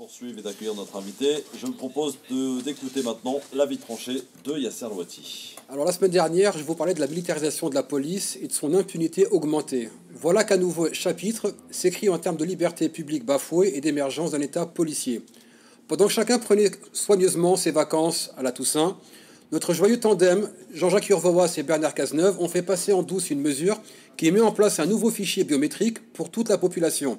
poursuivre et d'accueillir notre invité, je me propose d'écouter maintenant l'avis tranché de Yasser Louati. Alors la semaine dernière, je vous parlais de la militarisation de la police et de son impunité augmentée. Voilà qu'un nouveau chapitre s'écrit en termes de liberté publique bafouée et d'émergence d'un État policier. Pendant que chacun prenait soigneusement ses vacances à la Toussaint, notre joyeux tandem, Jean-Jacques Urvoas et Bernard Cazeneuve, ont fait passer en douce une mesure qui met en place un nouveau fichier biométrique pour toute la population.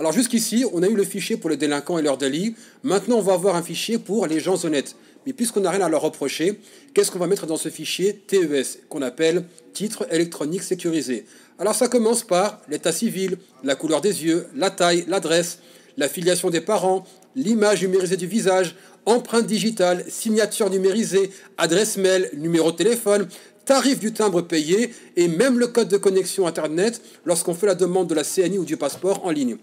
Alors jusqu'ici, on a eu le fichier pour les délinquants et leurs délits. Maintenant, on va avoir un fichier pour les gens honnêtes. Mais puisqu'on n'a rien à leur reprocher, qu'est-ce qu'on va mettre dans ce fichier TES, qu'on appelle titre électronique sécurisé? Alors ça commence par l'état civil, la couleur des yeux, la taille, l'adresse, la filiation des parents, l'image numérisée du visage, empreinte digitale, signature numérisée, adresse mail, numéro de téléphone, tarif du timbre payé et même le code de connexion Internet lorsqu'on fait la demande de la CNI ou du passeport en ligne.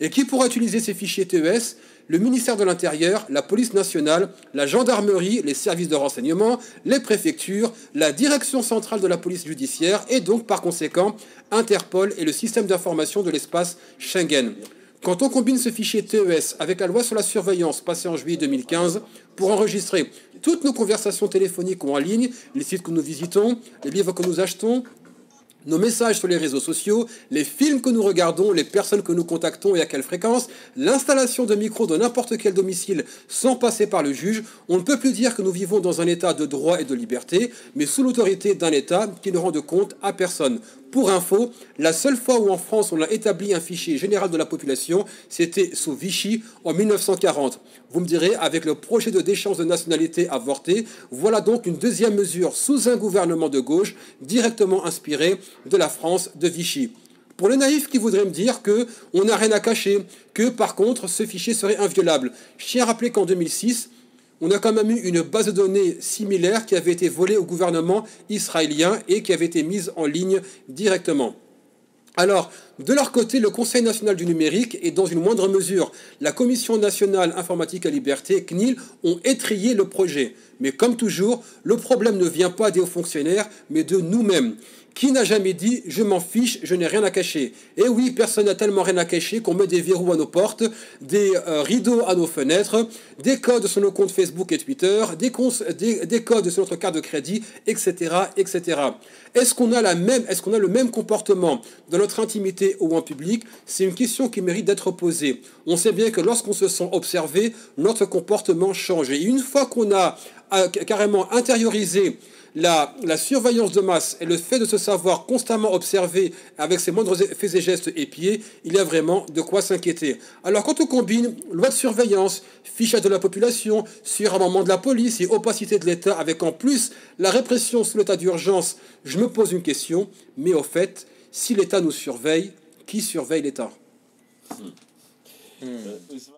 Et qui pourra utiliser ces fichiers TES Le ministère de l'Intérieur, la police nationale, la gendarmerie, les services de renseignement, les préfectures, la direction centrale de la police judiciaire et donc par conséquent Interpol et le système d'information de l'espace Schengen. Quand on combine ce fichier TES avec la loi sur la surveillance passée en juillet 2015 pour enregistrer toutes nos conversations téléphoniques ou en ligne, les sites que nous visitons, les livres que nous achetons, nos messages sur les réseaux sociaux, les films que nous regardons, les personnes que nous contactons et à quelle fréquence, l'installation de micros dans n'importe quel domicile sans passer par le juge, on ne peut plus dire que nous vivons dans un état de droit et de liberté, mais sous l'autorité d'un État qui ne rend de compte à personne. Pour info, la seule fois où en France on a établi un fichier général de la population, c'était sous Vichy en 1940. Vous me direz, avec le projet de déchéance de nationalité avorté, voilà donc une deuxième mesure sous un gouvernement de gauche directement inspiré de la France de Vichy. Pour les naïfs qui voudraient me dire que on n'a rien à cacher, que par contre ce fichier serait inviolable, je tiens à rappeler qu'en 2006, on a quand même eu une base de données similaire qui avait été volée au gouvernement israélien et qui avait été mise en ligne directement. Alors, de leur côté, le Conseil national du numérique et dans une moindre mesure la Commission nationale informatique et liberté, CNIL, ont étrillé le projet. Mais comme toujours, le problème ne vient pas des hauts fonctionnaires, mais de nous-mêmes. Qui n'a jamais dit je m'en fiche, je n'ai rien à cacher Et eh oui, personne n'a tellement rien à cacher qu'on met des verrous à nos portes, des euh, rideaux à nos fenêtres, des codes sur nos comptes Facebook et Twitter, des, des, codes sur notre carte de crédit, etc. etc. Est-ce qu'on a, la même, est qu'on a le même comportement notre intimité ou en public C'est une question qui mérite d'être posée. On sait bien que lorsqu'on se sent observé, notre comportement change. Et une fois qu'on a euh, carrément intériorisé la, surveillance de masse et le fait de se savoir constamment observé avec ses moindres faits et gestes épiés, il y a vraiment de quoi s'inquiéter. Alors quand on combine loi de surveillance, fichage de la population, surarmement de la police et opacité de l'État, avec en plus la répression sous l'état d'urgence, je me pose une question, mais au fait, si l'État nous surveille, qui surveille l'État? Hmm. Hmm.